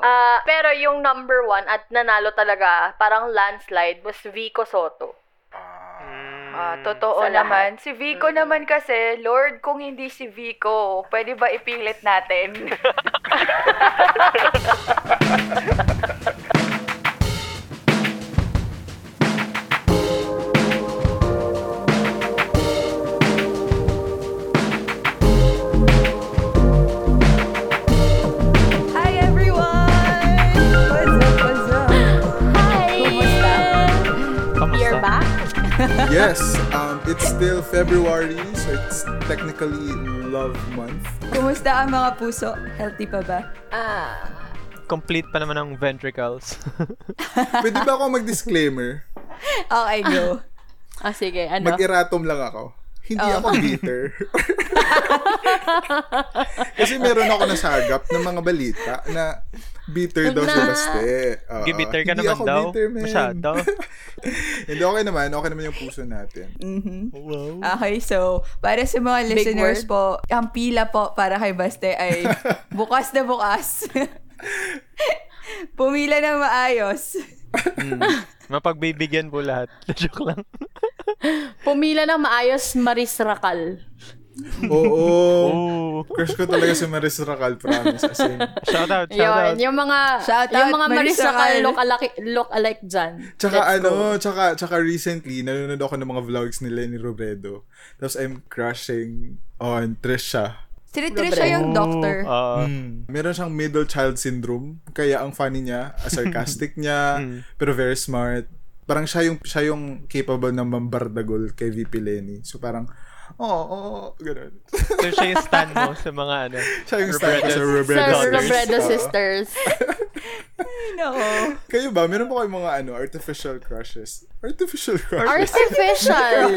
Ah, pero yung number one at nanalo talaga, parang landslide, was Vico Soto. Ah, totoo Sa lahat. naman. Si Vico naman kasi, Lord, kung hindi si Vico, pwede ba ipilit natin? yes, um, it's still February, so it's technically love month. Kumusta ang mga puso? Healthy pa ba? Ah, Complete pa naman ang ventricles. Pwede ba ako mag-disclaimer? Okay, go. ah sige, ano? Mag-iratom lang ako. Hindi ako bitter. Kasi meron ako nasagap ng mga balita na bitter daw si Na- Baste. Oo. Gibitter ka Hindi naman ako daw. bitter, man. Masyado. Hindi, okay naman. Okay naman yung puso natin. wow. Okay, so, para sa mga Big listeners word. po, ang pila po para kay Baste ay bukas na bukas. Pumila na maayos. Mapagbibigyan po lahat. Joke lang. Pumila ng maayos Maris Rakal. Oo. Oh. Crush ko talaga si Maris Racal, promise. As in, Shout out, shout Yun, out. yung mga, Shout yung out, mga Maris Maris Rakal Rakal. look alike, look alike dyan. Tsaka Let's ano, go. tsaka, tsaka recently, nanonood ako ng mga vlogs ni Lenny Robredo. Tapos I'm crushing on Trisha. Si Trisha yung doctor. Uh, Mm. Meron siyang middle child syndrome, kaya ang funny niya, a sarcastic niya, pero very smart. Parang siya yung siya yung capable na mambardagol kay VP Lenny. So parang oh, oh, ganun. so siya yung stand mo sa mga ano. siya yung star ko sa Robredo Sir Brothers. Robredo Oo. Sisters. No. Kayo ba, meron ba kayong mga ano, artificial crushes? Artificial crushes? Artificial.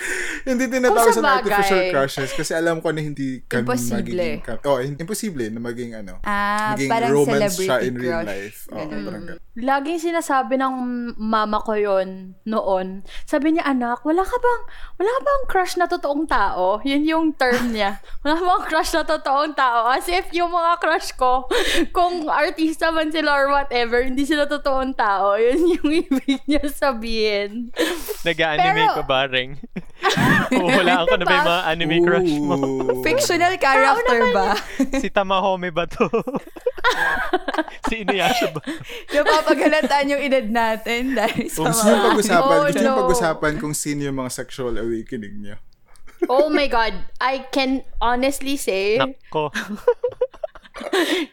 hindi tinatawag Kung sa artificial crushes kasi alam ko na hindi kami Imposible. magiging ka- oh, imposible na maging ano, Ah, maging parang romance celebrity siya in real crush. life. Oh, Ganun. parang ganun. Laging sinasabi ng mama ko yon noon. Sabi niya, anak, wala ka bang, wala ka bang crush na totoong tao? Yun yung term niya. Wala ka bang crush na totoong tao? As if yung mga crush ko, kung artista man sila or whatever, hindi sila totoong tao. Yun yung ibig niya sabihin. Nag-anime Pero- ka ba, Reng? Wala ako na ba yung mga anime crush mo? Ooh. Fictional character ba? si Tamahome ba to? si Inuyasha ba? Napapagalataan yung edad natin dahil sa Gusto nyo mga... pag-usapan, Oh, gusto nyo no. pag-usapan kung sino yung mga sexual awakening niyo. Oh my God. I can honestly say, Nako.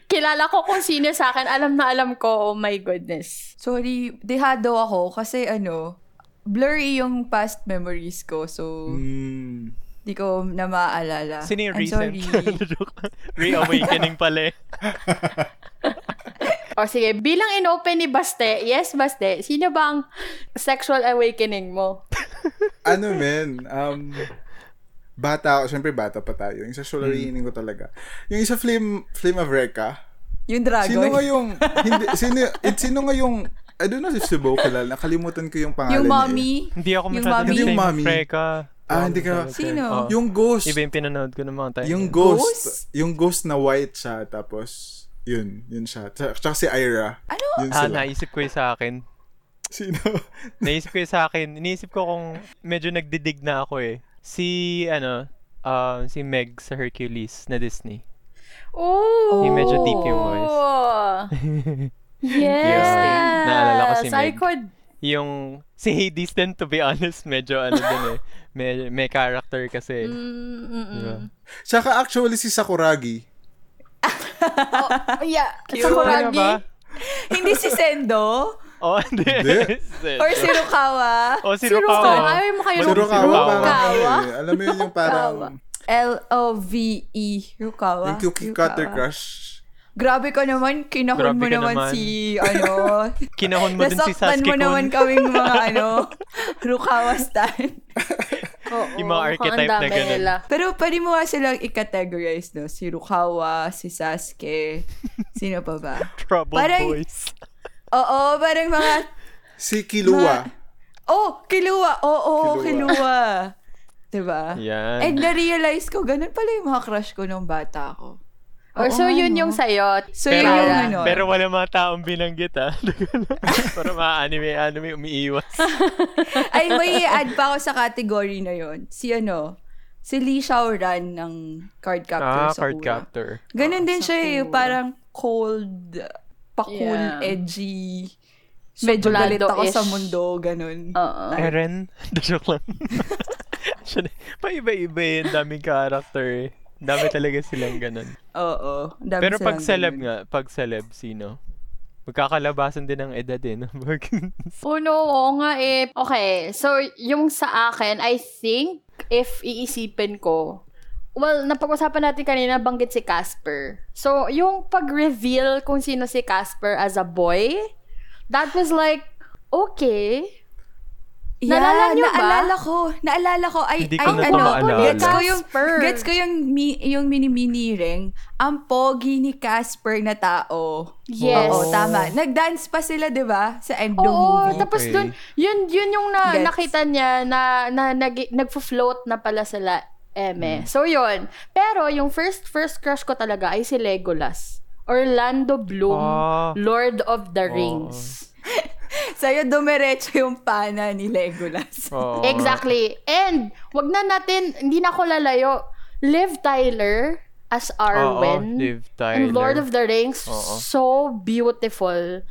Kilala ko kung sino sa akin. Alam na alam ko. Oh my goodness. Sorry, dehado ako kasi ano, blurry yung past memories ko. So, Mm. di ko na maaalala. Sino yung I'm recent? Reawakening pala eh. O sige, bilang in-open ni Baste, yes Baste, sino ba ang sexual awakening mo? ano men, um, bata ako, syempre bata pa tayo. Yung sexual Hmm. awakening ko talaga. Yung isa Flame, Flame of Reka, yung dragon. Sino nga yung, hindi, sino, it, sino nga yung, I don't know if si Bo kilala, nakalimutan ko yung pangalan yung niya eh. mommy. Hindi ako Yung masyado mami. yung Yung mami. Freka. Ah, hindi ka- Sino? Oh. Yung ghost. Iba yung pinanood ko ng mga tayo. Yung ghost, Ghost? yung ghost na white siya, tapos, yun, yun siya. Tsaka, si Ira. Ano? Yun Ah, naisip ko yung sa akin. Sino? Naisip ko yung sa akin. Iniisip ko kung medyo nagdidig na ako eh. Si, ano, uh, si Meg sa Hercules na Disney. Oh! Yung medyo deep yung voice. Yes! Yeah. Naalala ko si I Meg. could... Yung, si Hades din, to be honest, medyo ano din eh. May, may character kasi. Mm, mm, mm. Diba? Tsaka actually si Sakuragi. Oh, yeah. Cute. Sakuragi. Hindi si Sendo? Oh, hindi. Hindi. Or si Rukawa? oh, si Si Rukawa. Rukawa. Ayaw mo kayo Si Wala si Rukawa Rukawa. parang ano eh. Alam mo yun yung parang, L-O-V-E. Rukawa? yung cookie cutter crush. Grabe ka naman, kinahon Grabe mo naman, naman. si, ano, Kinahon mo din si nasaktan Sasuke mo naman kaming mga, ano, Rukawa stan. Oo, Yung mga archetype na ganun. nila. Pero pwede mo nga silang i-categorize, no? Si Rukawa, si Sasuke, sino pa ba? Trouble Parang- Boys. Oo, parang mga, Si Kilua. oh, Kilua, oo, Kilua. Kilua. Diba? Yan. And na-realize ko, ganun pala yung mga crush ko nung bata ko. Or Oo so, yun no? yung sa'yo. So, Pero, yun yung ano. pero wala mga taong binanggit ah. Para mga anime, anime umiiwas. Ay, may add pa ako sa category na yon Si ano, si Lee Xiaoran ng Card Captor ah, sa card Sakura. captor. Ganun din siya eh. Sakura. Parang cold, pa-cool, Yeah. edgy. Medyo galit ako sa mundo, ganun. Oo. Eren? Joke lang. Paiba-iba. Ang daming character eh. Dami talaga silang ganun. Oo. dami Pero pag celeb ganun. nga, pag celeb, sino? Magkakalabasan din ng edad eh. No? Uno, oo nga eh. Okay, so yung sa akin, I think, if iisipin ko, well, napag-usapan natin kanina, banggit si Casper. So, yung pag-reveal kung sino si Casper as a boy, that was like, okay. Yeah, Naalala niyo ba? naalala ko. Naalala ko. Ay, Hindi ay, ko na ano, maalala. gets ko yung, gets ko yung, mi, yung mini-mini ring. Ang pogi ni Casper na tao. Yes. Oo, tama. Nag-dance pa sila, di ba? Sa end ng Oo, movie. tapos Okay. dun, yun, yun yung na, Gets. nakita niya na, na nag, nagfo-float na pala sila eme. So, yun. Pero, yung first, first crush ko talaga ay si Legolas. Orlando Bloom, Ah. Lord of the Oo. Rings. Sa'yo, dumiretso yung pana ni Legolas. Oo. Exactly. And, wag na natin, hindi na ako lalayo. Liv Tyler as Arwen. Oo, Liv Tyler. And Lord of the Rings, Oo. so beautiful.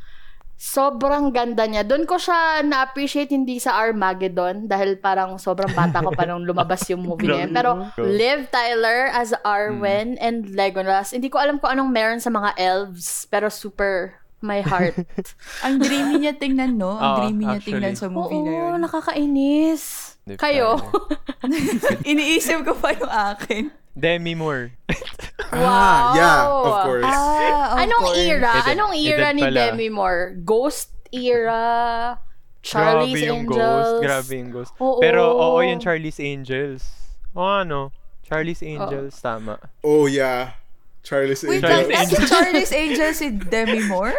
Sobrang ganda niya. Doon ko siya na-appreciate hindi sa Armageddon dahil parang sobrang bata ko pa nung lumabas yung movie na yun. Pero Liv Tyler as Arwen and Legolas, hindi ko alam kung anong meron sa mga elves, pero super my heart. Ang dreamy niya tingnan, no? Ang Oo, dreamy niya actually. tingnan sa movie na Oo, yun. nakakainis. Liv Kayo? Iniisip ko pa yung akin. Demi Moore. Ah, yeah, of Wow. course. Ah, of Anong course. era? Edad- Anong era edad ni pala. Demi Moore? Ghost era? Charlie's Grabe yung Angels? Ghost. Grabe yung Ghost. Oo. Pero oo yung Charlie's Angels. O ano? Charlie's Angels, tama. Oh, yeah. Charlie's Wait Angels. lang, Charlie's si Charlie's Angels si Demi Moore?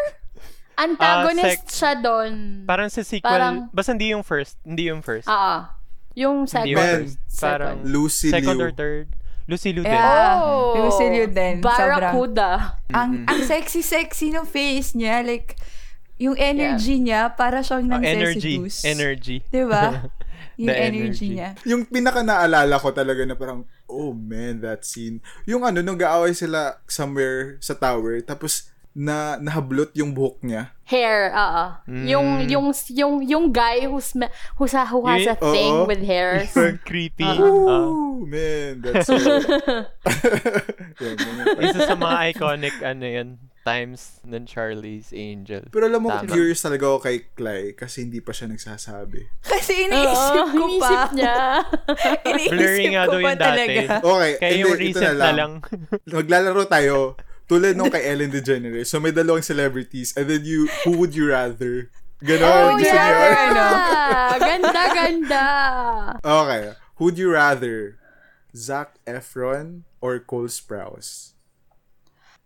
Antagonist Ah, sec- siya doon. Parang sa sequel, Parang- basta hindi yung first. Hindi yung first. Ah, yung hindi second. yung Man. first. Parang Lucy second Liu. or third. Lucy Liu din. Yeah. Oh! Lucy Liu din. Barracuda. Ang ang sexy-sexy ng face niya. Like, yung energy niya, para siyang Oh, nang energy. Goose. Energy. Diba? Yung The energy, energy. niya. Yung pinaka naalala ko talaga na parang, oh man, that scene. Yung ano, nung gaaway sila somewhere sa tower, tapos na nahablot yung buhok niya. Hair, oo. Mm. Yung, yung, yung, yung guy who's, who's a, who has a Oo. thing with hairs. Yung creepy. Ooh, man, that's so... Yan, yan. isa sa mga iconic ano yan, times ng Charlie's Angel. Pero alam mo, Tama. curious talaga ako kay Clay kasi hindi pa siya nagsasabi. Kasi iniisip Oo, ko pa. inisip niya. iniisip Blurry nga ko pa dati. talaga. Okay, Kaya hindi, yung ito recent na lang. Maglalaro tayo tulad nung kay Ellen DeGeneres. So may dalawang celebrities and then you, who would you rather? Ganon. Oh, yeah! ano? Ganda, ganda. Okay. Who'd you rather? Zac Efron or Cole Sprouse?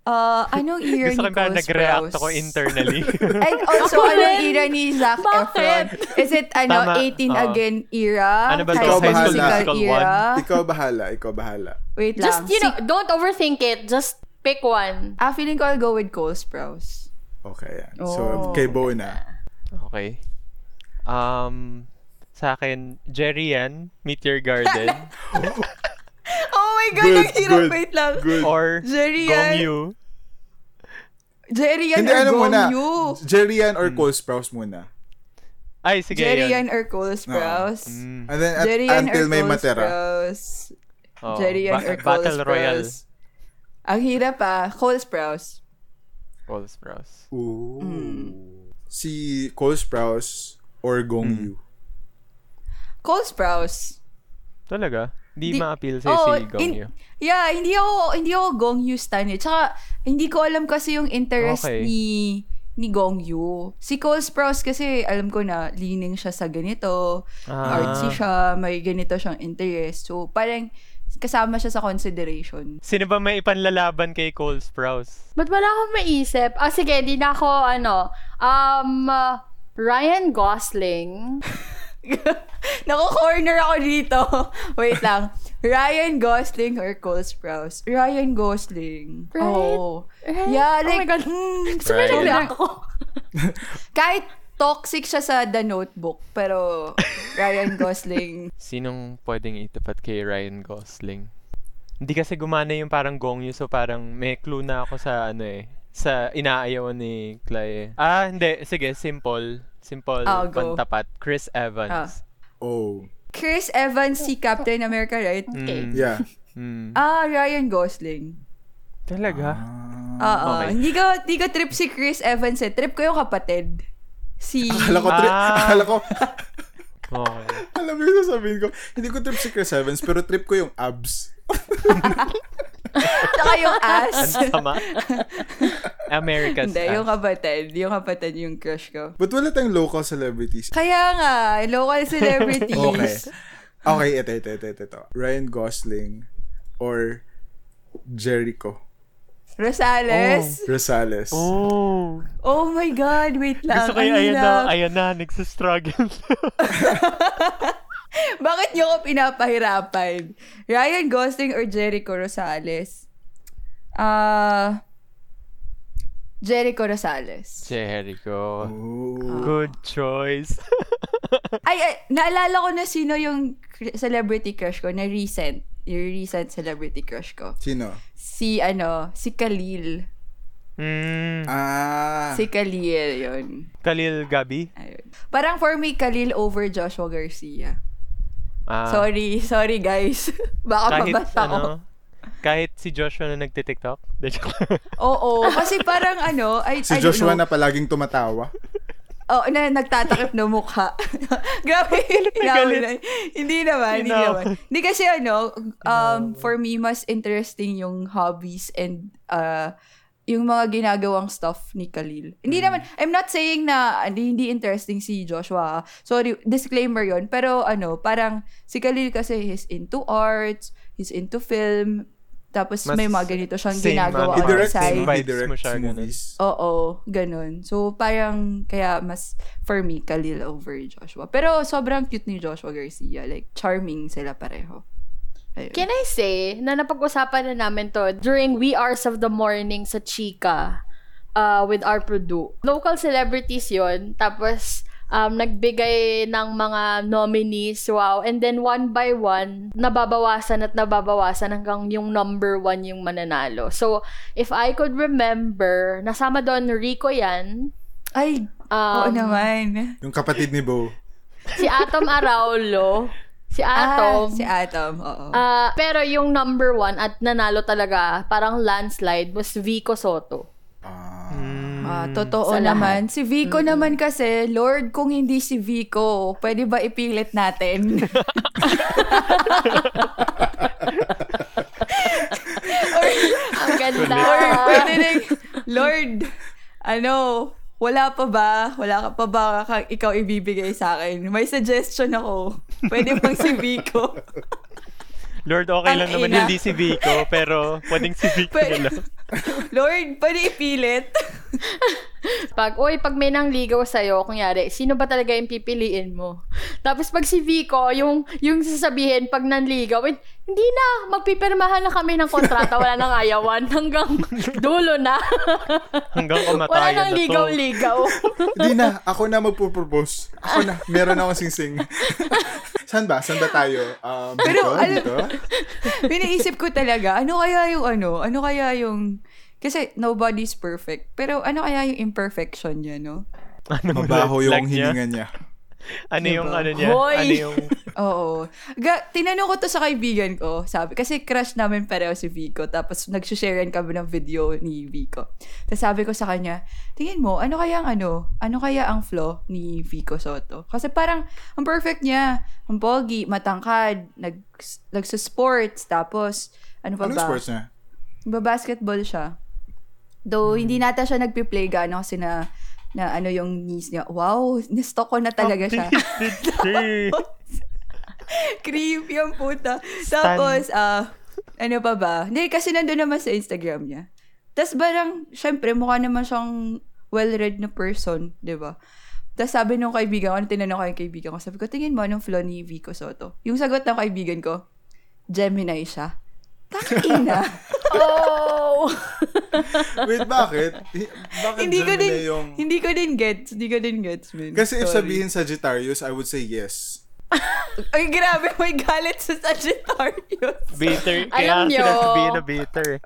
Uh, anong year Gusto ni ko ba Cole nag-react Sprouse? ako internally. And also, Ako anong era ni Zac Bakit? Efron? Is it, ano, Tama. 18 Oo. again era? Ano ba to? High School Musical era? Ikaw bahala, ikaw bahala. Wait Just, lang. you know, don't overthink it. Just pick one. ah, feeling ko I'll go with Cole Sprouse. Okay, yan. So, Oh. kay Bo na. okay. Um, sa akin, Jerry Yan, Meteor Garden, Oh my God, Good, ang hirap. good, Wait lang. Good. or Jerry Gong Yan. Yu. Jerry Yan Hindi, or ano Gong muna? Yu? Jerry Yan Hmm. or Cole Sprouse muna? Ay, sige Jerry yan. Yan or Cole Sprouse? Mm, And then, at, Jerry Yan until or may Cole matera. Sprouse? oh, Jerry Yan ba- or Cole Battle Royale. Ang hirap ah. Cole Sprouse. Cole Sprouse. Ooh. Hmm. Si Cole Sprouse or Gong Hmm. Yu? Cole Sprouse. Talaga? Di, Di- ma-appeal sa'yo Oo, si Gong in- Yu. Yeah, hindi ako hindi ako Gong Yu stan eh. Tsaka hindi ko alam kasi yung interest Okay. ni ni Gong Yu. Si Cole Sprouse kasi alam ko na leaning siya sa ganito, Ah. artsy siya, may ganito siyang interest. So parang kasama siya sa consideration. Sino ba may ipanlalaban kay Cole Sprouse? Ba't wala akong maisip? Ah, sige, di na ako, ano, um, uh, Ryan Gosling. Nako-corner ako dito. Wait lang. Ryan Gosling or Cole Sprouse? Ryan Gosling. Right? Oh. Right? Yeah, Oh like, my God. mm, Right. Ako. kahit toxic siya sa The Notebook, pero Ryan Gosling. Sinong pwedeng itapat kay Ryan Gosling? Hindi kasi gumana yung parang gong so parang may clue na ako sa ano eh. Sa inaayaw ni Clay. Ah, hindi. Sige, simple. Simple, Oh, go. pantapat. Chris Evans. Ah. Oh. Chris Evans, si Captain America, right? Okay. Mm, Yeah. mm. Ah, Ryan Gosling. Talaga? Oo. Okay. Hindi ko, hindi ko trip si Chris Evans eh. Trip ko yung kapatid. Si... Akala ko, tri- Ah. akala ko, Okay. alam mo yung sasabihin ko, hindi ko trip si Chris Evans, pero trip ko yung abs. Saka yung ass. Ang sama. America's Hindi, yung Ass. kapatid. Yung kapatid yung crush ko. But wala tayong local celebrities. Kaya nga, local celebrities. Okay. Okay, ito, ito, ito, ito, ito. Ryan Gosling or Jericho Rosales. Rosales. Oh. Oh. my God, wait lang. Gusto ko yung ayan na, ayan na, nagsastruggle. Bakit niyo ko pinapahirapan? Ryan Gosling or Jericho Rosales? Ah... Jericho Rosales. Jericho. Oh. Good choice. Ay, ay, naalala ko na sino yung celebrity crush ko na recent. Yung recent celebrity crush ko. Sino? Si, ano, si Khalil. mm, Ah. Si Khalil, yun. Khalil Gabi. Ayun. Parang for me, Khalil over Joshua Garcia. Ah, Sorry, sorry guys. Baka kahit mabasa ko. ano, kahit si Joshua na nagtitiktok. Oo, kasi parang ano, I, Si I Joshua know. na palaging tumatawa. Oo, na nagtatakip na mukha. Grabe, grabe na. Hindi naman, hindi naman. Hindi kasi ano, um, for me, mas interesting yung hobbies and uh, yung mga ginagawang stuff ni Khalil. Hindi naman, I'm not saying na hindi, hindi interesting si Joshua. Sorry, disclaimer yon Pero ano, parang si Khalil kasi he's into arts, he's into film, tapos Mas may mga ganito siyang same, ginagawa ano, He on the Side. Vibes mo siya, ganun. movies. Oo, ganun. So, parang, kaya mas, for me, Khalil over Joshua. Pero, sobrang cute ni Joshua Garcia. Like, charming sila pareho. Ayun. Can I say na napag-usapan na namin to during We Hours of the Morning sa Chika uh, with our Purdue. Local celebrities yon Tapos, um, nagbigay ng mga nominees, wow. And then, one by one, nababawasan at nababawasan hanggang yung number one yung mananalo. So, if I could remember, nasama doon Rico yan, Ay, um, oo naman. Yung kapatid ni Bo. si Atom Araulo, si Ah, Atom, si Atom, oo. Ah, pero yung number one at nanalo talaga, parang landslide, was Vico Soto. Ah. Ah, totoo Sa lahat. naman. Si Vico naman kasi, Lord, kung hindi si Vico, pwede ba ipilit natin? Ang ganda. Or pwede rin, Lord, ano, wala pa ba? Wala ka pa ba ikaw ibibigay sa akin? May suggestion ako. Pwede bang si Vico? Lord, okay lang Ang naman ina. hindi si Vico, pero pwedeng si Vico Pwede- na lang. Lord, pwede ipilit? Pag, uy, pag may nangligaw sa'yo, kunyari, sino ba talaga yung pipiliin mo? Tapos pag si Vico, yung, yung sasabihin, pag nanligaw, "Wait, hindi na, magpipirmahan na kami ng kontrata, wala nang ayawan, hanggang dulo na. Hanggang wala kumatayan nang na to. ligaw-ligaw. Hindi na, ako na magpo-propose. Ako na, meron akong sing-sing. Saan ba? Saan ba tayo? Um, dito? Pero, alam- dito? Pinaisip ko talaga, ano kaya yung ano? Ano kaya yung... Kasi nobody's perfect. Pero ano kaya yung imperfection niya, no? Ano Mabaho yung niya? hininga niya. Ano yung Diba? ano niya? Hoy! Ano yung... Oo. Ga, tinanong ko to sa kaibigan ko, sabi, kasi crush namin pareho si Vico, tapos nag-sharean kami ng video ni Vico. Tapos sabi ko sa kanya, tingin mo, ano kaya ang ano, ano kaya ang flaw ni Vico Soto? Kasi parang, ang perfect niya, ang pogi, matangkad, nag, nagsa-sports, tapos, ano pa Anong ba? sports niya? Ba-basketball siya. Though, hindi nata siya nagpi-play gaano kasi na, na ano yung knees niya. Wow, nistock ko na talaga siya. Updated. Creepy ang puta. Tapos, ah, ano pa ba? Hindi, kasi nandun naman sa Instagram niya. Tapos barang, syempre, mukha naman siyang well-read na person, di ba? Tapos sabi nung kaibigan ko, ano tinanong ko yung kaibigan ko, sabi ko, tingin mo anong flaw ni Vico Soto? Yung sagot ng kaibigan ko, Gemini siya. Takina. Oh! Wait, bakit? Bakit hindi ko din, yung... hindi ko din gets. Hindi ko din gets, man. Kasi if Sorry. sabihin Sagittarius, I would say yes. Ay, grabe, may galit sa Sagittarius. Bitter. Alam Kaya nyo. na bitter.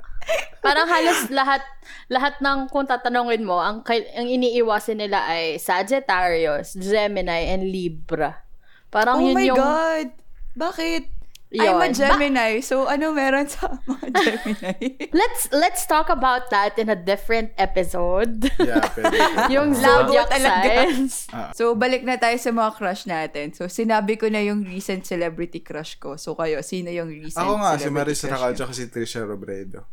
Parang halos lahat lahat ng kung tatanungin mo, ang, ang iniiwasin nila ay Sagittarius, Gemini, and Libra. Parang oh yun my yung... God. Bakit? I'm a Yun. Gemini. so, ano meron sa mga Gemini? Let's let's talk about that in a different episode. Yeah, pwede. yung zodiac talaga. signs. so, balik na tayo sa mga crush natin. So, sinabi ko na yung recent celebrity crush ko. So, kayo, sino yung recent Ako nga, si celebrity Maris crush Racal tsaka si Trisha Robredo.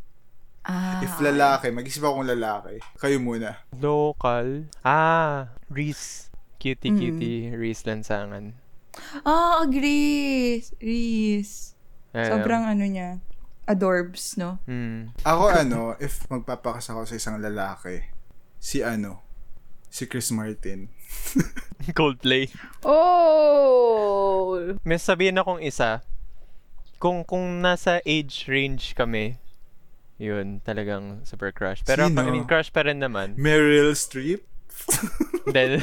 Ah, If lalaki, mag-isip akong lalaki. Kayo muna. Local. Ah, Reese. Cutie, Mm. cutie. Reese Lansangan. Ah, agree. Reese. Sobrang ano niya. Adorbs, no? Hmm. Ako ano, if magpapakas ako sa isang lalaki, si ano, si Chris Martin. Coldplay. Oh! May sabihin akong isa. Kung kung nasa age range kami, yun, talagang super crush. Pero Sino? I mean, crush pa rin naman. Meryl Streep? Then,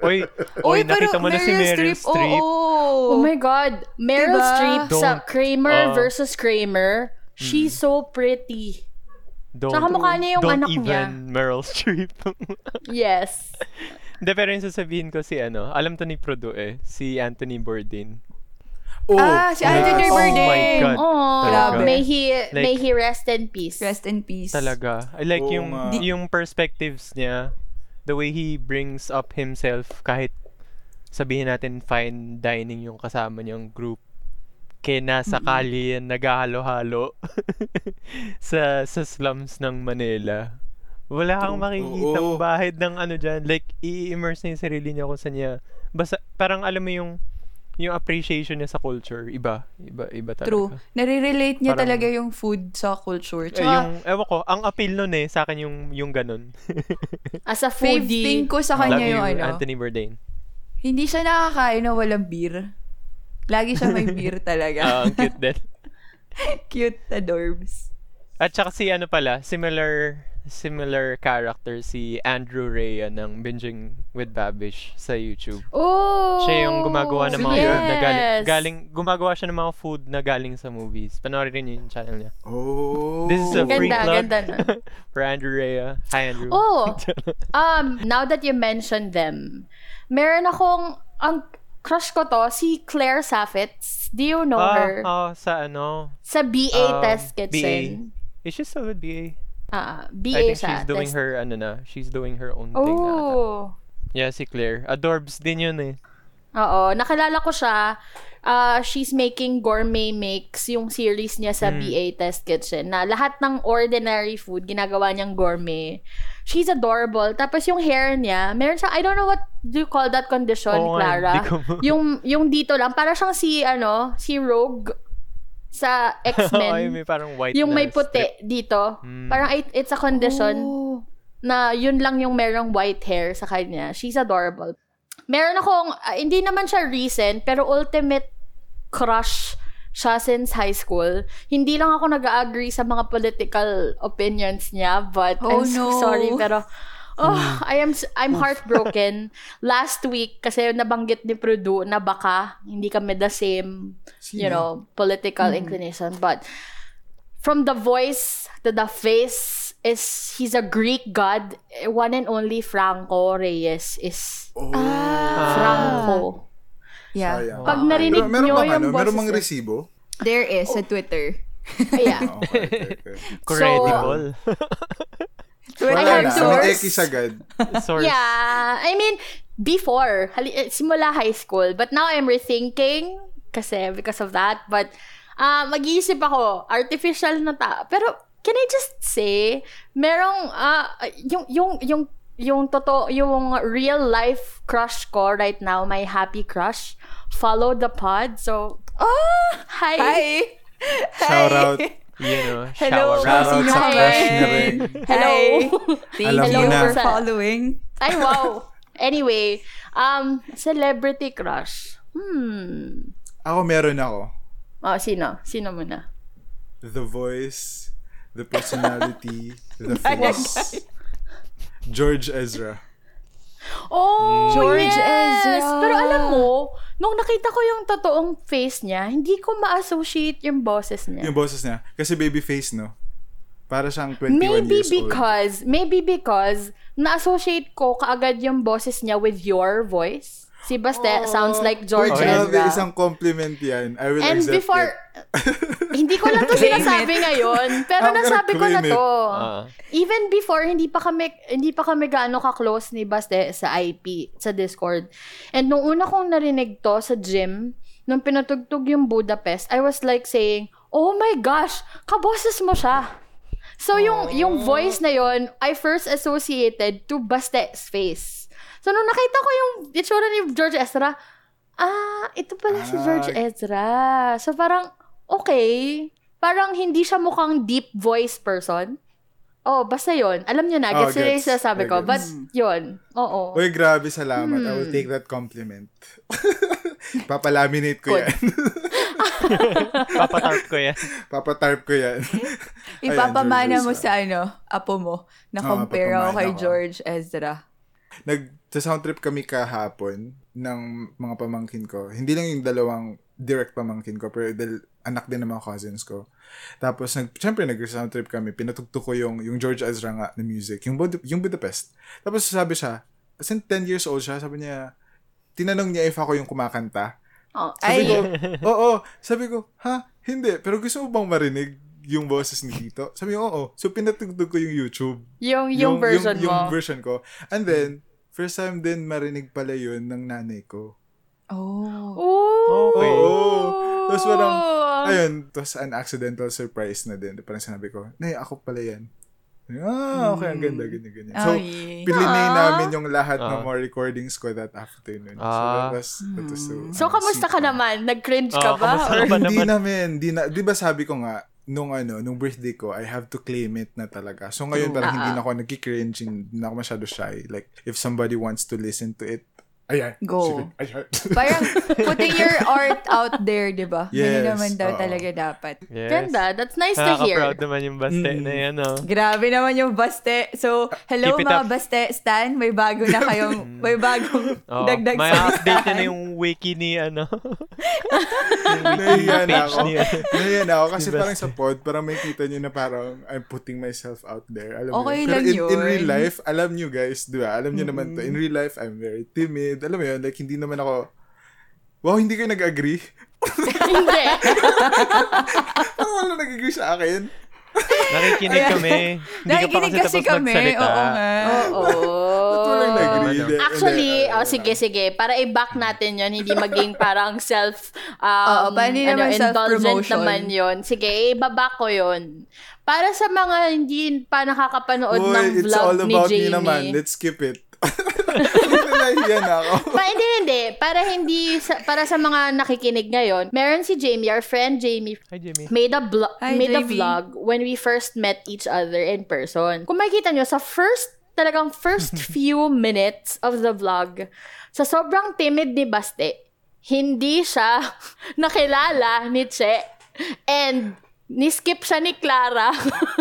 Uy, uy, nakita mo na si Meryl Streep. Oo. Oh my God. Meryl Diba? Streep sa Don't- Kramer uh, versus Kramer. She's so pretty. Don't, Tsaka mukha niya yung don't anak even niya. Meryl Streep. Yes. Hindi, pero yung sasabihin ko si ano, alam to ni Prodo eh, si Anthony Bourdain. Oh, Ah, si Anthony yes. Oh my Bourdain. God. Oh, Talaga. may he Like- may he rest in peace. Rest in peace. Talaga. I like Oo yung nga. yung perspectives niya, the way he brings up himself kahit sabihin natin fine dining yung kasama niyang group kaya nasa kalye yan naghahalo-halo sa sa slums ng Manila. Wala kang makikita Oo. bahid ng ano dyan. Like, i-immerse niya yung sarili niya kung saan niya. Basta, parang alam mo yung yung appreciation niya sa culture. Iba. Iba, iba talaga. True. Nare-relate niya Parang- talaga yung food sa culture. Eh, Tsaka, yung, ewan ko, ang appeal nun eh, sa akin yung, yung ganun. As a fave foodie. thing ko sa kanya Love yung you, ano. Anthony Bourdain. Hindi siya nakakain na walang beer. Lagi siya may beer Ah, talaga. ang cute din. Cute adorbs. At saka si ano pala, similar similar character si Andrew Rhea ng Binging with Babish sa YouTube. Oh! Siya yung gumagawa ng mga yes. food na galing, galing gumagawa siya ng mga food na galing sa movies. Panoorin rin yung channel niya. Oh. This is a free Ganda, plug ganda na. for Andrew Rhea. Hi Andrew. Oh, um, now that you mentioned them, meron akong, ang crush ko to, si Claire Saffitz. Do you know ah, her? ah, sa ano? Sa BA um, Test Kitchen. Is she still with BA? Ah, I BA think siya. she's doing test- her ano na, she's doing her own thing na. ata. Oh. Yeah, si Claire. Adorbs din yun eh. Oo, nakilala ko siya. Ah, she's making gourmet makes yung series niya sa Mm. BA Test Kitchen na lahat ng ordinary food ginagawa niyang gourmet. She's adorable. Tapos yung hair niya, meron siya, I don't know what do you call that condition, Oo nga, Clara? di ko- yung yung dito lang, para siyang si ano, si Rogue sa Ay, X-Men. may parang white yung may puti strip. dito. Mm. Parang it, it's a condition Oh. na yun lang yung merong white hair sa kanya. She's adorable. Meron akong, ah, hindi naman siya recent, pero ultimate crush siya since high school. Hindi lang ako nag-agree sa mga political opinions niya, but Oh, I'm so no. sorry, pero oh, I am I'm heartbroken. Last week kasi nabanggit ni Prudu na baka hindi kami the same, you know, political inclination, but from the voice to the face is he's a Greek god. One and only Franco Reyes is Oh. Ah. Franco. Yeah. Sayang. Pag narinig Pero nyo bang yung ano, meron boses niya. resibo? There is sa Twitter. Yeah. Oh, okay, okay, okay. Credible. Twitter Wala have na. source. May X agad. Source. Yeah. I mean, before, hali- eh, simula high school. But now I'm rethinking kasi because of that. But ah mag-iisip ako, artificial na ta. Pero can I just say, merong ah yung yung yung yung totoo, yung real life crush ko right now, my happy crush, follow the pod. So, Oh! hi. Hi! Shout out. You know, Hello, shower. Shout out sa crush niya rin. Hello. Thank Alam you na. for following. Ay, wow. Anyway, um, celebrity crush. Hmm. Ako meron ako. Oh, sino? Sino muna? The voice, the personality, the face. George Ezra. Oh, George yes! Ezra. Pero alam mo, nung nakita ko yung totoong face niya, hindi ko ma-associate yung boses niya. Yung boses niya. Kasi baby face, no? Para siyang 21 Maybe years old. because, maybe because, na-associate ko kaagad yung boses niya with your voice. Si Baste sounds like George grabe, Ezra. isang compliment yan. I will And accept before, it. hindi ko na to sinasabi ngayon, pero I'm nasabi ko na to. Ah. Even before, hindi pa kami, hindi pa kami gaano ka-close ni Baste sa IP, sa Discord. And nung una kong narinig to sa gym, nung pinatugtog yung Budapest, I was like saying, oh my gosh, kaboses mo siya. So yung yung voice na yon I first associated to Baste's face. So nung nakita ko yung itsura ni George Ezra, ah, ito pala si George Ah. Ezra. So parang, okay. Parang hindi siya mukhang deep voice person. Oh, basta yon Alam niyo na, Oh, gets oh, yung gets. sinasabi I ko. gets. But, yon Oo. Uy, grabe, salamat. I Hmm. will take that compliment. Papalaminate ko Good. yan. Papatarp ko yan. Papatarp ko yan. Ipapamana mo sa ano, apo mo, na Oo, compare ako papamana kay. George Ezra. Nag sa sound trip kami kahapon ng mga pamangkin ko. Hindi lang yung dalawang direct pamangkin ko, pero dahil anak din ng mga cousins ko. Tapos, nag, syempre, nag-sound trip kami. Pinatugtog ko yung, yung George Ezra nga na music, yung, Bud- yung Budapest. Tapos, sabi siya, kasi 10 years old siya, sabi niya, tinanong niya if ako yung kumakanta. Oh, Sabi Ay. ko, oo, sabi ko, ha? Hindi, pero gusto mo bang marinig yung boses ni Tito? Sabi ko, oo. So, pinatugtog ko yung YouTube. yung, yung, version yung, mo. Yung version ko. And then, first time din marinig pala yun ng nanay ko. Oh. Oh. Okay. Oo. Tapos parang, ayun, tapos an accidental surprise na din. Parang sinabi ko, Nay, ako pala yan. Ah, okay, ang ganda, ganyan, ganyan. So, Ay. pilinay Ah. namin yung lahat ng Ah. mga recordings ko that afternoon. So, Ah. that was, that was so, So, uh, kamusta ka naman? Nag-cringe ka ba? Or- ka ba? Hindi naman. namin, di na, di ba sabi ko nga, nung ano, nung birthday ko, I have to claim it na talaga. So ngayon parang hindi Ah, na ako nagki-cringe, hindi na ako masyado shy. Like, if somebody wants to listen to it, ayan. Go. sige, ayan. Parang putting your art out there, di ba? Yes, Ganun naman daw oo. talaga dapat. Yes. Ganda. That's nice to hear. Nakaka-proud naman yung baste Mm. na yan, oh. Grabe naman yung Baste. So, hello Keep mga up. Baste Stan. May bago na kayong, may bagong Oh, dagdag may sa update na yung wiki ni, ano, Nahiya na page ako. ano. Nahiya na ako kasi parang sa pod, parang may kita nyo na parang I'm putting myself out there. Alam mo Okay yun? Pero lang in, in yun. real life, alam nyo guys, di ba? Alam nyo naman to. In real life, I'm very timid. Alam mo yun, like hindi naman ako, wow, hindi kayo nag-agree? Hindi. Parang wala nag-agree sa akin. Nakikinig kami. Hindi ka pa kasi kasi tapos kami. magsalita. Oo nga. Oo. Walang nag-agree? Ano? Hindi, Actually, oh, sige, sige. Para i-back natin yon hindi maging parang self, um, Oo, paano naman indulgent naman yon Sige, i-back ko yon Para sa mga hindi pa nakakapanood Uy, ng it's vlog all ni about Jamie. me naman. Let's skip it. Nahiya na ako. Pa, hindi, hindi. Para hindi, sa, para sa mga nakikinig ngayon, meron si Jamie, our friend Jamie, Hi, Jimmy. made a blo- Hi, made a Jamie. vlog when we first met each other in person. Kung makikita nyo, sa first, talagang first few minutes of the vlog, sa sobrang timid ni Baste, hindi siya nakilala ni Che. And ni-skip siya ni Clara.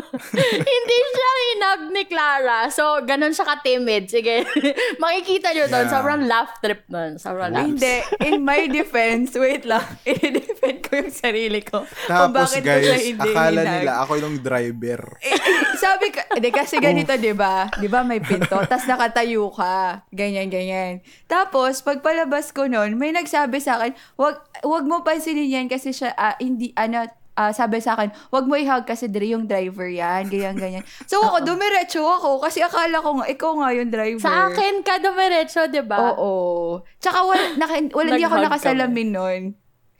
hindi siya hinag ni Clara. So, ganun siya ka-timid. Sige. Makikita nyo doon. Yeah. Sobrang laugh trip nun. Sobrang laugh. Hindi. In my defense, wait lang. I-defend ko yung sarili ko. Kung Tapos bakit ko siya guys, hindi akala hinag. nila ako yung driver. Eh, eh, sabi ka, hindi kasi ganito, di ba? Di ba may pinto, tas nakatayo ka. Ganyan, ganyan. Tapos, pagpalabas ko nun, may nagsabi sa akin, wag, wag mo pansinin yan kasi siya, ah, hindi, ano, ah, sabi sa akin, wag mo i-hug kasi dire yung driver yan, ganyan, ganyan. So, ako, dumiretso ako kasi akala ko nga, ikaw nga yung driver. Sa akin ka dumiretso, di ba? Oo. Tsaka, wala, naka, wala hindi ako nakasalamin nun.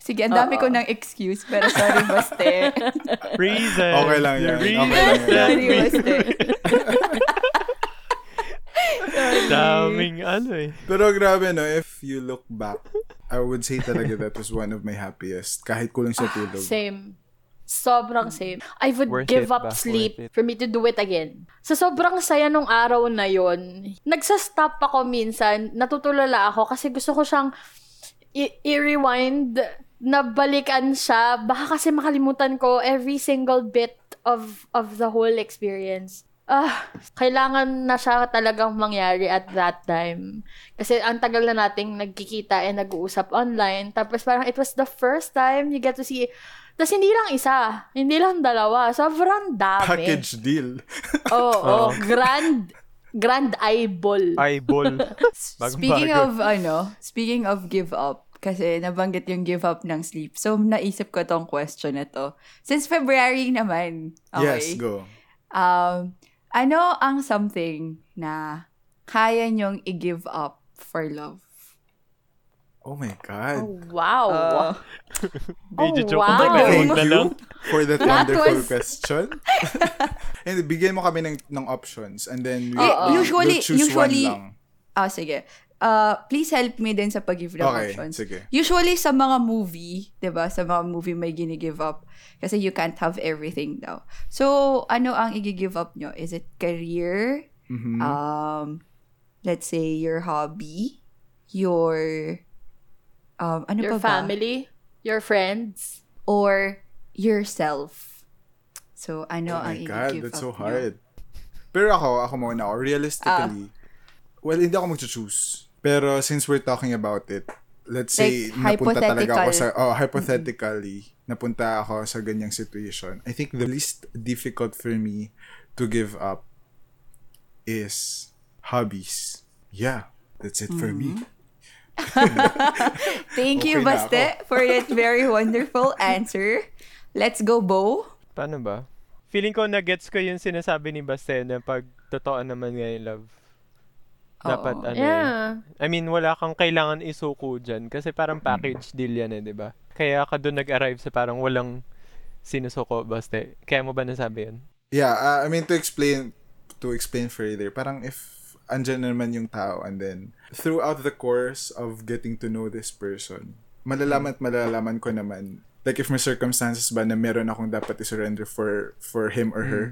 Sige, ang dami ko ng excuse, pero sorry, baste. Reason. Okay lang yan. Reason. Okay lang yan. sorry, baste. Daming ano eh. Pero grabe no, if you look back, I would say talaga that was one of my happiest. Kahit kulang sa tulog. Same. Sobrang same. I would Worth give it up ba? sleep for me to do it again. Sa sobrang saya nung araw na yon, nagsa-stop ako minsan, natutulala ako kasi gusto ko siyang i- i-rewind nabalikan siya, baka kasi makalimutan ko every single bit of of the whole experience. Ah, kailangan na siya talagang mangyari at that time. Kasi ang tagal na nating nagkikita and nag-uusap online. Tapos parang it was the first time you get to see tapos hindi lang isa, hindi lang dalawa. Sobrang dami. Package deal. Oo, oh, grand grand eyeball. Eyeball. Speaking of, ano, speaking of give up, kasi nabanggit yung give up ng sleep. So, naisip ko tong question na to. Since February naman, okay? Yes, go. Um, ano ang something na kaya nyong i-give up for love? Oh my God. Oh, wow. Uh, Medyo Oh, joke wow. Thank you for that That wonderful was- question. and bigyan mo kami ng, ng options and then we, Eh, we- usually- we'll choose usually- one lang. ah, sige. Uh, please help me din sa pag-give ng Okay, options. sige. Usually sa mga movie, 'di ba? Sa mga movie may gini-give up kasi you can't have everything daw. So, ano ang i-give up nyo? Is it career? Mhm. Um, let's say your hobby, your um ano your pa ba? family, your friends. or yourself. So, ano Oh my ang God, i-give that's up so nyo? hard. Pero ako, ako muna ako. Realistically, Ah. well, hindi ako mag-choose. Pero since we're talking about it, let's say, Like, napunta talaga ako sa, oh, hypothetically, napunta ako sa ganyang situation. I think the least difficult for me to give up is hobbies. Yeah, that's it for me. Thank you, Okay na Baste, for that very wonderful answer. Let's go, Bo. Paano ba? Feeling ko na-gets ko yung sinasabi ni Baste na pag totoo naman nga yung love. Dapat Oo. ano eh. Yeah. I mean, wala kang kailangan isuko dyan kasi parang package deal yan eh, di ba? Kaya ka doon nag-arrive sa parang walang sinusuko, Baste. Kaya mo ba nasabi yun? Yeah, uh, I mean to explain to explain further, parang if andyan na naman yung tao and then throughout the course of getting to know this person, malalaman at malalaman ko naman like if may circumstances ba na meron akong dapat i-surrender for for him or her.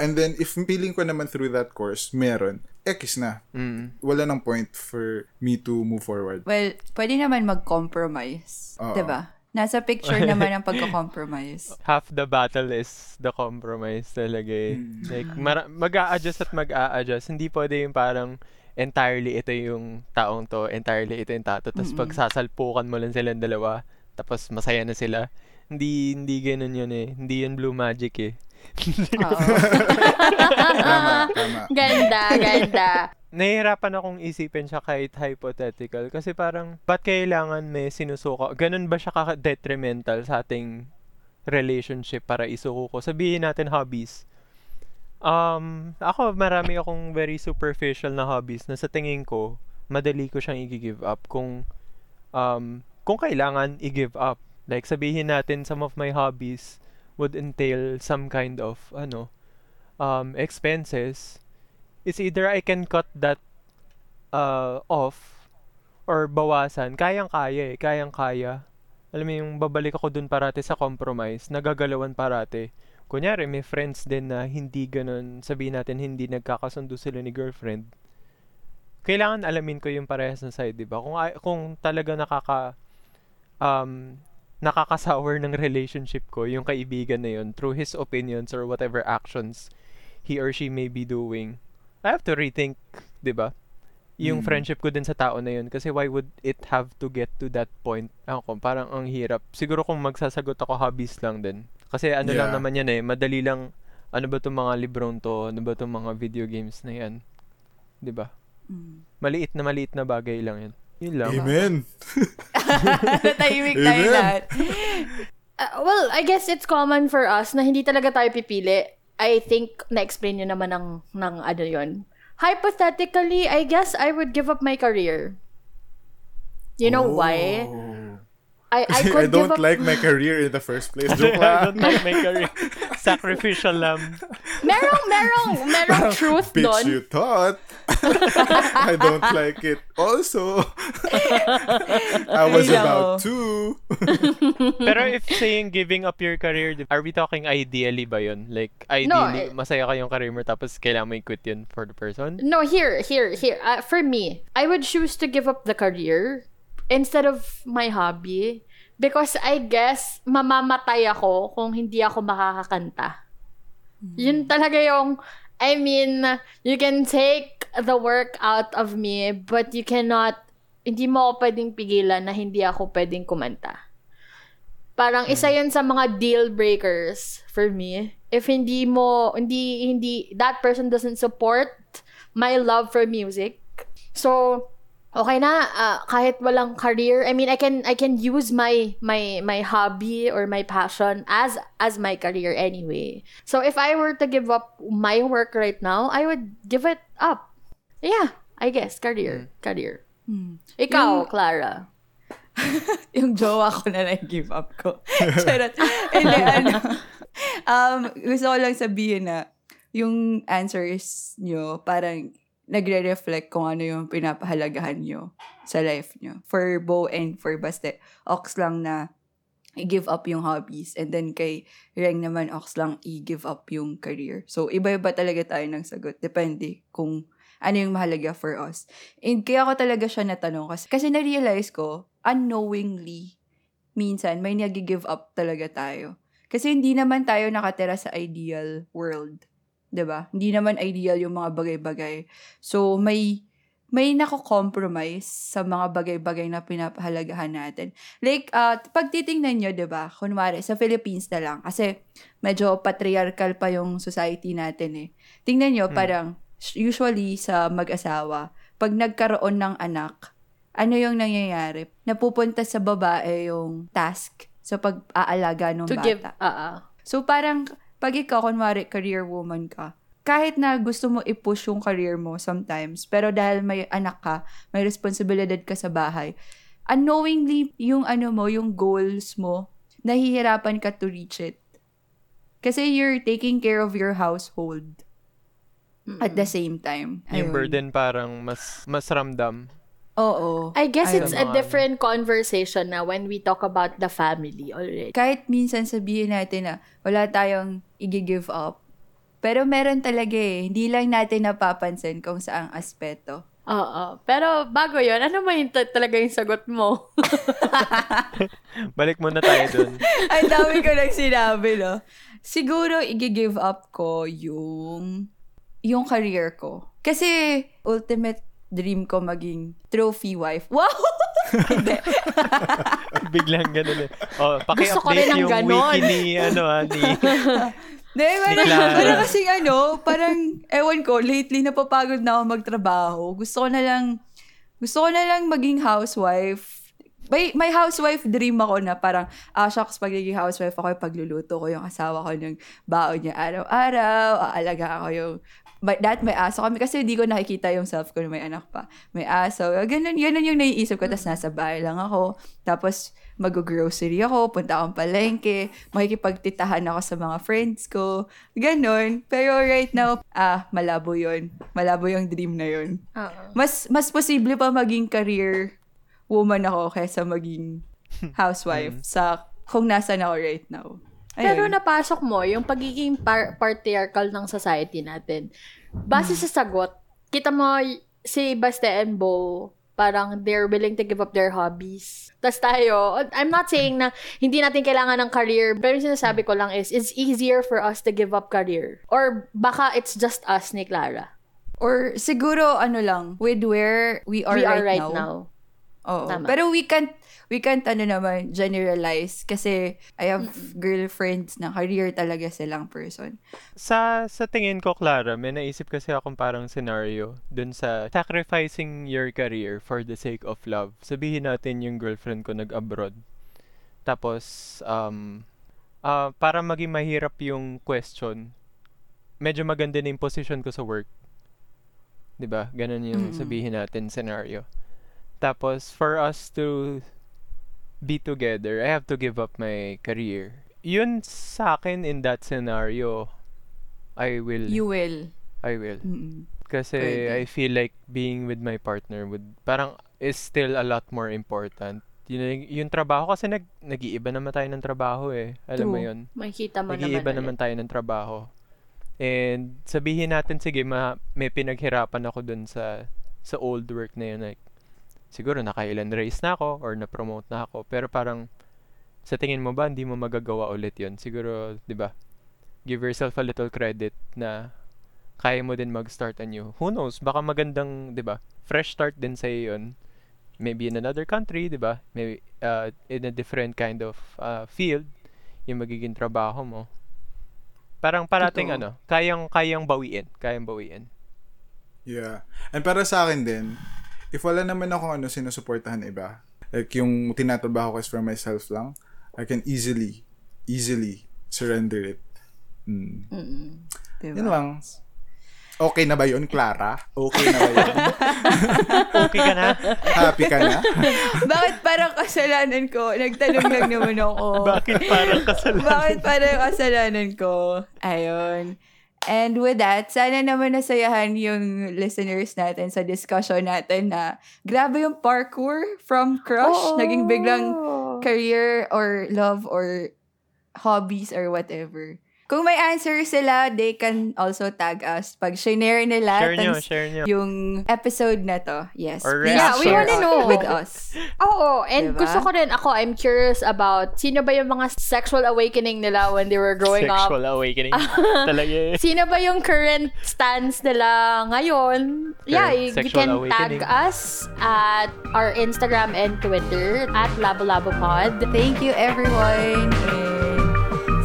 And then if feeling ko naman through that course, meron, X na. Mm. Wala nang point for me to move forward. Well, pwede naman mag-compromise. Oo. 'di ba? Nasa picture naman ang pagko-compromise. Half the battle is the compromise talaga eh. Like, mara- mag-a-adjust at mag-a-adjust. Hindi pwede yung parang entirely ito yung taong to, entirely ito yung tato. Tapos pag sasalpukan mo lang silang dalawa, tapos masaya na sila. Hindi, hindi ganun yun eh. Hindi yun blue magic eh. Tama, tama. Ganda, ganda. Nahihirapan akong isipin siya kahit hypothetical. Kasi parang, ba't kailangan may sinusuko? Ganun ba siya ka-detrimental sa ating relationship para isuko ko? Sabihin natin hobbies. Um, ako, marami akong very superficial na hobbies na sa tingin ko, madali ko siyang i-give up kung, um, kung kailangan i-give up. Like, sabihin natin some of my hobbies would entail some kind of, ano, um, expenses it's either I can cut that uh, off or bawasan. Kayang-kaya eh. Kayang-kaya. Alam mo yung babalik ako dun parati sa compromise, nagagalawan parati. Kunyari, may friends din na hindi ganun, sabihin natin hindi nagkakasundo sila ni girlfriend. Kailangan alamin ko yung parehas na side, di ba? Kung, kung talaga nakaka, um, nakakasour ng relationship ko, yung kaibigan na yun, through his opinions or whatever actions he or she may be doing, I have to rethink, 'di ba? Yung Mm. friendship ko din sa tao na yun kasi why would it have to get to that point? Ako, parang ang hirap. Siguro kung magsasagot ako hobbies lang din. Kasi ano lang Yeah. naman yan eh, madali lang ano ba tong mga librong to, ano ba tong mga video games na yan. 'Di ba? Mm. Maliit na maliit na bagay lang yan. Yun lang. Amen. Natahimik tayo Amen. lahat. Uh, well, I guess it's common for us na hindi talaga tayo pipili. I think na-explain nyo naman ng, ng ano yun. Hypothetically, I guess I would give up my career. You know why? I, I I could give don't up... like my career in the first place. I Joke don't like my career. Sacrificial lamb. merong, merong, merong truth Bitch, doon. you thought. I don't like it also. I was I know. about to. Pero if saying giving up your career, are we talking ideally ba yun? Like, ideally, eh- masaya ka yung career mo tapos kailangan mo i-quit yun for the person? No, here, here, here. Uh, for me, I would choose to give up the career instead of my hobby Because I guess, mamamatay ako kung hindi ako makakakanta. Yun talaga yung, I mean, you can take the work out of me, but you cannot, hindi mo ako pwedeng pigilan na hindi ako pwedeng kumanta. Parang isa yun sa mga deal breakers for me. If hindi mo, hindi, hindi, that person doesn't support my love for music. So, okay na ah, kahit walang career i mean i can i can use my my my hobby or my passion as as my career anyway. So if i were to give up my work right now i would give it up. Yeah i guess. Career career. Ikaw clara. Yung jowa ko na nag-give up ko. Charot. Hindi, ano. Um, gusto ko lang sabihin na yung answers nyo parang nagre-reflect kung ano yung pinapahalagahan nyo sa life nyo. For Bo and for Baste, Ox lang na i-give up yung hobbies. And then kay Reng naman, Ox lang i-give up yung career. So, iba-iba talaga tayo ng sagot. Depende kung ano yung mahalaga for us. And kaya ko talaga siya natanong kasi, kasi na-realize ko, unknowingly, minsan may nag-give up talaga tayo. Kasi hindi naman tayo nakatira sa ideal world. 'Di ba? Hindi naman ideal yung mga bagay-bagay. So, may may nako-compromise sa mga bagay-bagay na pinapahalagahan natin. Like, uh, pag titingnan nyo, di ba, kunwari, sa Philippines na lang, kasi medyo patriarchal pa yung society natin eh. Tingnan nyo, parang, usually sa mag-asawa, pag nagkaroon ng anak, ano yung nangyayari? Napupunta sa babae yung task sa pag-aalaga ng to bata. give uh So parang pag ikaw kunwari career woman ka, kahit na gusto mo i-push yung career mo sometimes, pero dahil may anak ka, may responsibilidad ka sa bahay, unknowingly yung ano mo, yung goals mo, nahihirapan ka to reach it. Kasi you're taking care of your household at the same time. Yung Ayun. burden parang mas mas ramdam. Oo. I guess Ayun. it's a different conversation na when we talk about the family already. kahit minsan sabihin natin na wala tayong i-give up, pero meron talaga eh. Hindi lang natin napapansin kung saang aspeto. Oo. Pero bago yon ano ba yung ta- talaga yung sagot mo? Balik muna tayo dun. Ang dami ko nang sinabi, no? Siguro, i-give up ko yung yung career ko. Kasi, ultimate dream ko maging trophy wife. Wow! Hindi. Biglang ganun eh. Oh, Gusto ko rin paki-update ng yung ganon. wiki ni, ano ah, ni... Hindi, parang, Clara. parang kasing ano, parang, ewan ko, lately napapagod na ako magtrabaho. Gusto ko na lang, gusto ko na lang maging housewife. May, may housewife dream ako na parang, ah, shucks, pag naging housewife ako, pagluluto ko yung asawa ko ng baon niya araw-araw, aalaga ako yung, but that may aso kami kasi hindi ko nakikita yung self ko na may anak pa. May aso. Ganun, ganun yung naiisip ko. Tapos nasa bahay lang ako. Tapos mag-grocery ako, punta akong palengke, makikipagtitahan ako sa mga friends ko. Ganun. Pero right now, ah, malabo yun. Malabo yung dream na yun. Oo. Mas, mas posible pa maging career woman ako kaysa maging housewife sa kung nasan ako right now. Ayun. Pero napasok mo yung pagiging par- patriarchal ng society natin. Base sa sagot, kita mo si Baste and Bo, parang they're willing to give up their hobbies. Tapos tayo, I'm not saying na hindi natin kailangan ng career, pero yung sinasabi ko lang is, it's easier for us to give up career. Or baka it's just us ni Clara. Or siguro ano lang, with where we are, We are right, right now. now. Oo. Tama. Pero we can't, we can't ano naman, generalize. Kasi I have girlfriends na career talaga silang person. Sa sa tingin ko, Clara, may naisip kasi akong parang scenario dun sa sacrificing your career for the sake of love. Sabihin natin yung girlfriend ko nag-abroad. Tapos, um, ah, para maging mahirap yung question, medyo maganda na yung position ko sa work. 'Di ba? Ganun yung Mm-mm. sabihin natin scenario. Tapos, for us to be together, I have to give up my career. Yun sa akin in that scenario, I will. You will. I will. Mm-mm. Kasi Pwede. I feel like being with my partner would parang is still a lot more important. Yun, yung trabaho kasi nag, nag-iiba naman tayo ng trabaho eh. Alam mo True. yun. Makikita mo naman. Nag-iiba ulit. naman tayo ng trabaho. And sabihin natin, sige, ma, may pinaghirapan ako dun sa sa old work na yun. Like, siguro nakailan raise na ako or na-promote na ako. Pero parang sa tingin mo ba hindi mo magagawa ulit yon Siguro, 'di ba? Give yourself a little credit na kaya mo din mag-start anew. Who knows? Baka magandang, 'di ba? Fresh start din sa yon Maybe in another country, 'di ba? Maybe uh, in a different kind of uh, field yung magiging trabaho mo. Parang parating Totoo. ano, kayang kayang bawiin, kayang bawiin. Yeah. And para sa akin din, if wala naman ako ano sinusuportahan na iba, like yung tinatrabaho ko is for myself lang, I can easily, easily surrender it. Mm. Diba? Yun lang. Okay na ba yun, Clara? Okay na ba yun? Okay ka na? Happy ka na? Bakit parang kasalanan ko? Nagtanong lang naman ako. Bakit parang kasalanan? Bakit parang kasalanan ko? Ayun. And with that, sana naman nasayahan yung listeners natin sa discussion natin na grabe yung parkour from crush, Oo. naging biglang career or love or hobbies or whatever. Kung may answer sila, they can also tag us. Pag share nila Share nyo, share nyo. yung episode na to. Yes. Or please Yeah, we wanna know. with us. Oo, and Diba? gusto ko rin, ako, I'm curious about sino ba yung mga sexual awakening nila when they were growing up. Sexual awakening. Talaga eh. Sino ba yung current stance nila ngayon? Yeah, Current you sexual can awakening. tag us at our Instagram and Twitter at LaboLaboPod. Thank you, everyone. And